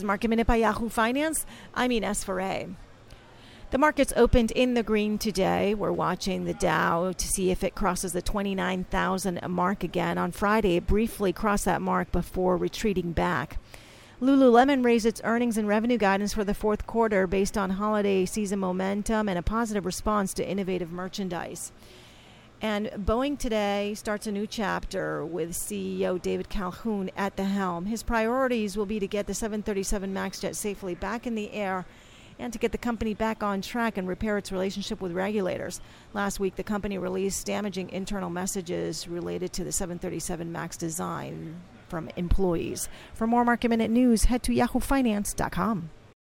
is Market Minute by Yahoo Finance. I'm Ines Ferre. The markets opened in the green today. We're watching the Dow to see if it crosses the 29,000 mark again. On Friday, it briefly crossed that mark before retreating back. Lululemon raised its earnings and revenue guidance for the fourth quarter based on holiday season momentum and a positive response to innovative merchandise. And Boeing today starts a new chapter with CEO David Calhoun at the helm. His priorities will be to get the 737 MAX jet safely back in the air and to get the company back on track and repair its relationship with regulators. Last week, the company released damaging internal messages related to the 737 MAX design from employees. For more market minute news, head to yahoofinance.com.